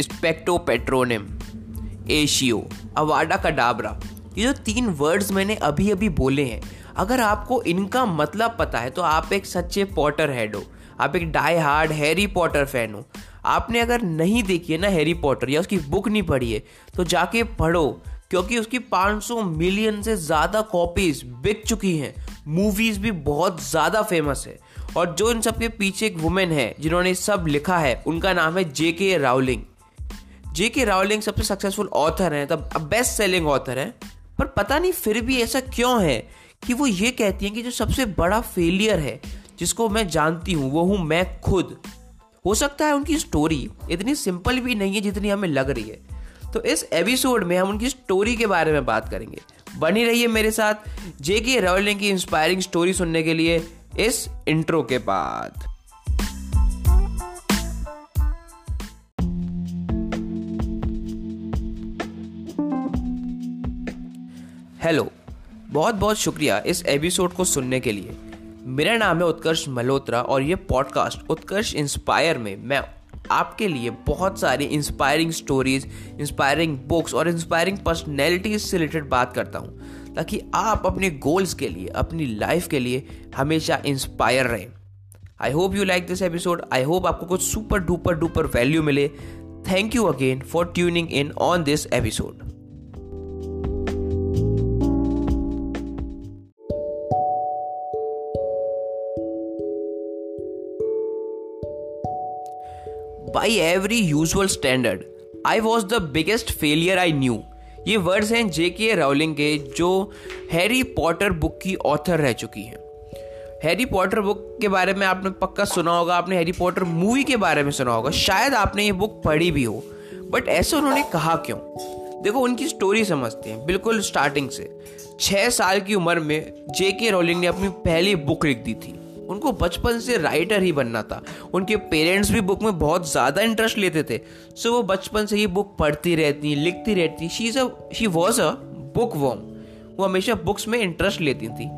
स्पेक्टो पेट्रोनिम एशियो अवाडा का डाबरा ये जो तीन वर्ड्स मैंने अभी अभी बोले हैं, अगर आपको इनका मतलब पता है तो आप एक सच्चे पॉटर हेड हो। आप एक die hard Harry Potter fan हो। आपने अगर नहीं देखी है ना हैरी पॉटर या उसकी बुक नहीं पढ़ी है तो जाके पढ़ो, क्योंकि उसकी 500 मिलियन से ज़्यादा कॉपीज बिक चुकी हैं। मूवीज़ भी बहुत ज़्यादा फ़ेमस है। और जो इन सब के पीछे एक वुमेन है, जिन्होंने सब लिखा है, उनका नाम है जे के रावलिंग जे के रावलिंग सबसे सक्सेसफुल ऑथर हैं, तब बेस्ट सेलिंग ऑथर है, पर पता नहीं फिर भी ऐसा क्यों है कि वो ये कहती हैं कि जो सबसे बड़ा फेलियर है, जिसको मैं जानती हूँ, वो हूँ मैं खुद। हो सकता है उनकी स्टोरी इतनी सिंपल भी नहीं है जितनी हमें लग रही है। तो इस एपिसोड में हम उनकी स्टोरी के बारे में बात करेंगे। बनी रहिए मेरे साथ जे के की इंस्पायरिंग स्टोरी सुनने के लिए इस इंट्रो के बाद। हेलो बहुत बहुत शुक्रिया इस एपिसोड को सुनने के लिए। मेरा नाम है उत्कर्ष मल्होत्रा और ये पॉडकास्ट उत्कर्ष इंस्पायर में मैं आपके लिए बहुत सारी इंस्पायरिंग स्टोरीज इंस्पायरिंग बुक्स और इंस्पायरिंग पर्सनैलिटीज से रिलेटेड बात करता हूँ। ताकि आप अपने गोल्स के लिए, अपनी लाइफ के लिए हमेशा इंस्पायर रहें। I hope you like this episode I hope आपको कुछ सुपर डुपर डुपर वैल्यू मिले। Thank you again for tuning in on this episode by every usual standard I was the biggest failure I knew ये words हैं J K Rowling के, जो Harry Potter book की author रह चुकी हैं। Harry Potter book के बारे में आपने पक्का सुना होगा, आपने हैरी पॉटर मूवी के बारे में सुना होगा, शायद आपने ये बुक पढ़ी भी हो। बट ऐसे उन्होंने कहा क्यों? देखो, उनकी स्टोरी समझते हैं, बिल्कुल स्टार्टिंग से। छः साल की उम्र में जे के रोलिंग ने अपनी पहली बुक लिख दी थी। उनको बचपन से राइटर ही बनना था। उनके पेरेंट्स भी बुक में बहुत ज़्यादा इंटरेस्ट लेते थे। सो वो बचपन से ही बुक पढ़ती रहती, लिखती रहती। She is a she was a book worm वो हमेशा बुक्स में इंटरेस्ट लेती थी।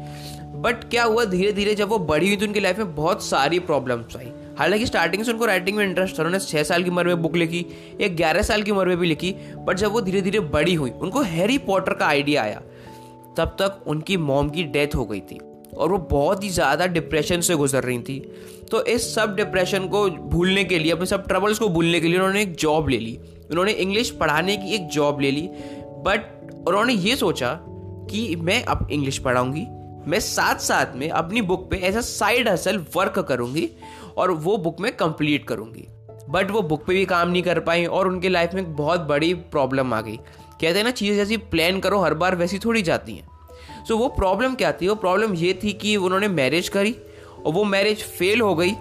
बट क्या हुआ? धीरे धीरे जब वो बड़ी हुई तो उनकी लाइफ में बहुत सारी प्रॉब्लम्स आई। हालाँकि स्टार्टिंग से उनको राइटिंग में इंटरेस्ट था। उन्होंने छः साल की उम्र में बुक लिखी एक ग्यारह साल की उम्र में भी लिखी। बट जब वो धीरे धीरे बड़ी हुई, उनको हैरी पॉटर का आइडिया आया। तब तक उनकी मॉम की डेथ हो गई थी। और वो बहुत ही ज़्यादा डिप्रेशन से गुजर रही थी। तो इस सब डिप्रेशन को भूलने के लिए, अपने सब ट्रबल्स को भूलने के लिए उन्होंने एक जॉब ले ली। उन्होंने इंग्लिश पढ़ाने की एक जॉब ले ली। बट उन्होंने ये सोचा कि मैं अब इंग्लिश पढ़ाऊँगी। मैं साथ साथ में अपनी बुक पे ऐसा साइड हसल वर्क करूँगी और वो बुक में कंप्लीट करूँगी। बट वो बुक पे भी काम नहीं कर पाई और उनके लाइफ में एक बहुत बड़ी प्रॉब्लम आ गई। कहते हैं ना, चीज़ें जैसी प्लान करो, हर बार वैसी थोड़ी जाती हैं। सो वो प्रॉब्लम क्या थी? वो प्रॉब्लम ये थी कि उन्होंने मैरिज करी और वो मैरिज फेल हो गई।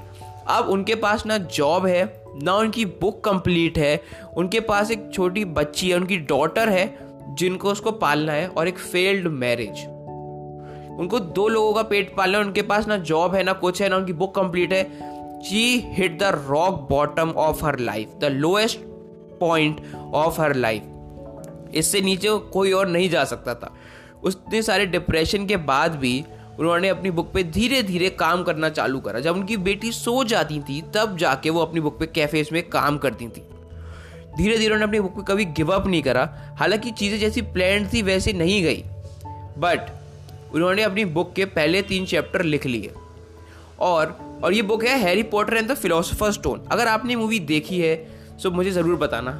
अब उनके पास ना जॉब है, ना उनकी बुक कंप्लीट है। उनके पास एक छोटी बच्ची है, उनकी डॉटर है, जिनको उसको पालना है और एक फेल्ड मैरिज उनको दो लोगों का पेट पालना है, उनके पास ना जॉब है, ना कुछ है, ना उनकी बुक कंप्लीट है। She hit the rock bottom of her life the lowest point of her life इससे नीचे कोई और नहीं जा सकता था। उतने सारे डिप्रेशन के बाद भी उन्होंने अपनी बुक पे धीरे धीरे काम करना चालू करा। जब उनकी बेटी सो जाती थी, तब जाके वो अपनी बुक पे कैफेज में काम करती थी। धीरे धीरे उन्होंने अपनी बुक पे कभी गिव अप नहीं करा। हालाँकि चीज़ें जैसी प्लान थी, वैसे नहीं गई। बट उन्होंने अपनी बुक के पहले तीन चैप्टर लिख लिए। और और ये बुक है Harry Potter and the philosopher stone अगर आपने मूवी देखी है सो so, मुझे ज़रूर बताना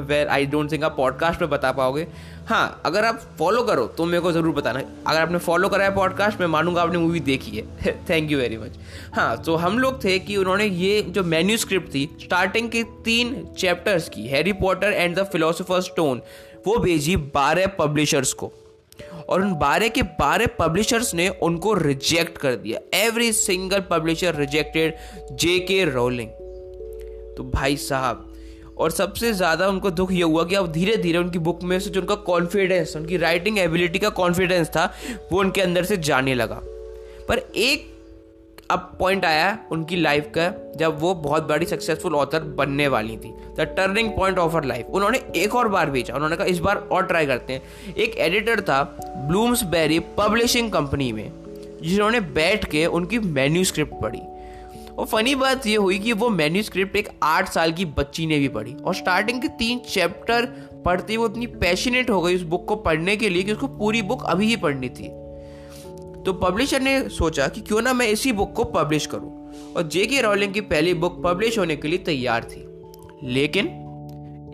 वेर आई डोंट थिंक आप पॉडकास्ट पे बता पाओगे। हाँ अगर आप फॉलो करो तो मेरे को ज़रूर बताना। अगर आपने फॉलो करा है पॉडकास्ट मैं मानूँगा आपने मूवी देखी है। थैंक यू वेरी मच हाँ तो हम लोग थे कि उन्होंने ये जो मेन्यू स्क्रिप्ट थी स्टार्टिंग के तीन चैप्टर्स की Harry Potter and the philosopher stone वो भेजी बारह पब्लिशर्स को। और उन बारह के बारह पब्लिशर्स ने उनको रिजेक्ट कर दिया। Every single publisher rejected J K Rowling तो भाई साहब और सबसे ज़्यादा उनको दुख ये हुआ कि अब धीरे धीरे उनकी बुक में से जो उनका कॉन्फिडेंस उनकी राइटिंग एबिलिटी का कॉन्फिडेंस था, वो उनके अंदर से जाने लगा। पर एक अब पॉइंट आया उनकी लाइफ का, जब वो बहुत बड़ी सक्सेसफुल ऑथर बनने वाली थी। The turning point of her life उन्होंने एक और बार भेजा। उन्होंने कहा, इस बार और ट्राई करते हैं। एक एडिटर था ब्लूम्सबेरी पब्लिशिंग कंपनी में, जिन्होंने बैठ के उनकी मेन्यू स्क्रिप्ट पढ़ी। और फनी बात ये हुई कि वो मेन्यू स्क्रिप्ट एक आठ साल की बच्ची ने भी पढ़ी। और स्टार्टिंग के तीन चैप्टर पढ़ते वो इतनी पैशनेट हो गई उस बुक को पढ़ने के लिए कि उसको पूरी बुक अभी ही पढ़नी थी। तो पब्लिशर ने सोचा कि क्यों ना मैं इसी बुक को पब्लिश करूँ। और जे के रॉलिंग की पहली बुक पब्लिश होने के लिए तैयार थी। लेकिन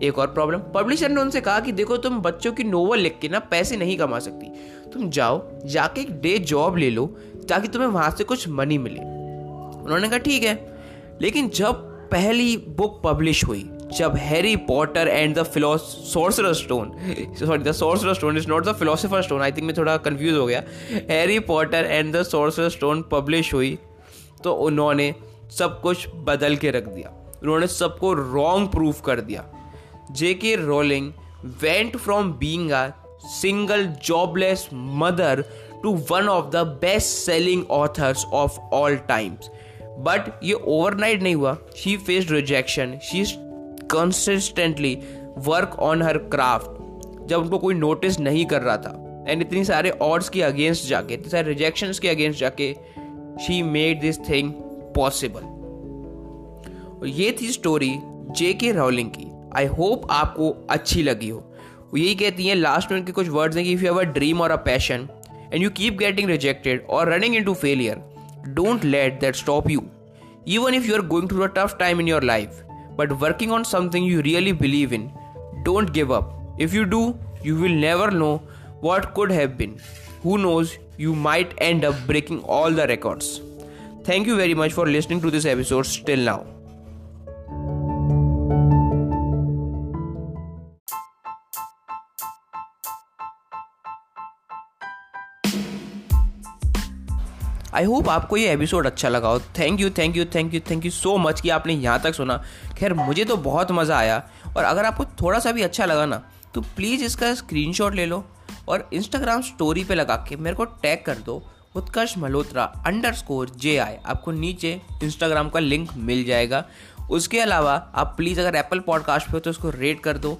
एक और प्रॉब्लम पब्लिशर ने उनसे कहा कि देखो तुम बच्चों की नोवल लिख के ना पैसे नहीं कमा सकती। तुम जाओ, जाके एक डे जॉब ले लो, ताकि तुम्हें वहाँ से कुछ मनी मिले। उन्होंने कहा, ठीक है। लेकिन जब पहली बुक पब्लिश हुई, जब Harry Potter and the sorcerer stone sorry the sorcerer stone is not the philosopher stone I think मैं थोड़ा कंफ्यूज हो गया। Harry Potter and the sorcerer stone publish हुई तो उन्होंने सब कुछ बदल के रख दिया। उन्होंने सबको रॉन्ग प्रूफ कर दिया। J K Rowling went from being a single jobless mother to one of the best selling authors of all times but ये ओवरनाइट नहीं हुआ. She faced rejection she consistently work on her craft जब उनको कोई notice नहीं कर रहा था. एंड इतनी सारे ऑर्ड्स के अगेंस्ट जाके, इतने सारे रिजेक्शंस के अगेंस्ट जाके she made this thing possible ये थी स्टोरी जे के रावलिंग की. आई होप आपको अच्छी लगी हो. यही कहती हैं लास्ट में उनके कुछ वर्ड्स हैं कि if you have a dream और a passion and you keep getting rejected और running into failure Don't let that stop you. Even if you are going through a tough time in your life, but working on something you really believe in, don't give up. If you do, you will never know what could have been. Who knows, you might end up breaking all the records. Thank you very much for listening to this episode till now. I hope आपको ये episode अच्छा लगा हो। Thank you thank you thank you thank you so much कि आपने यहाँ तक सुना। खैर, मुझे तो बहुत मज़ा आया। और अगर आपको थोड़ा सा भी अच्छा लगा ना तो प्लीज़ इसका स्क्रीन ले लो और इंस्टाग्राम स्टोरी पे लगा के मेरे को टैग कर दो। Utkarsh Malhotra underscore J I आपको नीचे इंस्टाग्राम का लिंक मिल जाएगा। उसके अलावा आप प्लीज़ अगर एप्पल पॉडकास्ट पे हो तो उसको रेट कर दो।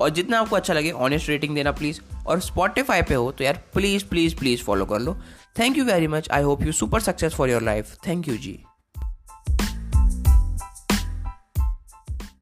और जितना आपको अच्छा लगे ऑनेस्ट रेटिंग देना प्लीज़ और स्पॉटिफाई पे हो तो यार प्लीज़ प्लीज़ प्लीज़ फॉलो कर लो। Thank you very much I hope you super success for your life thank you ji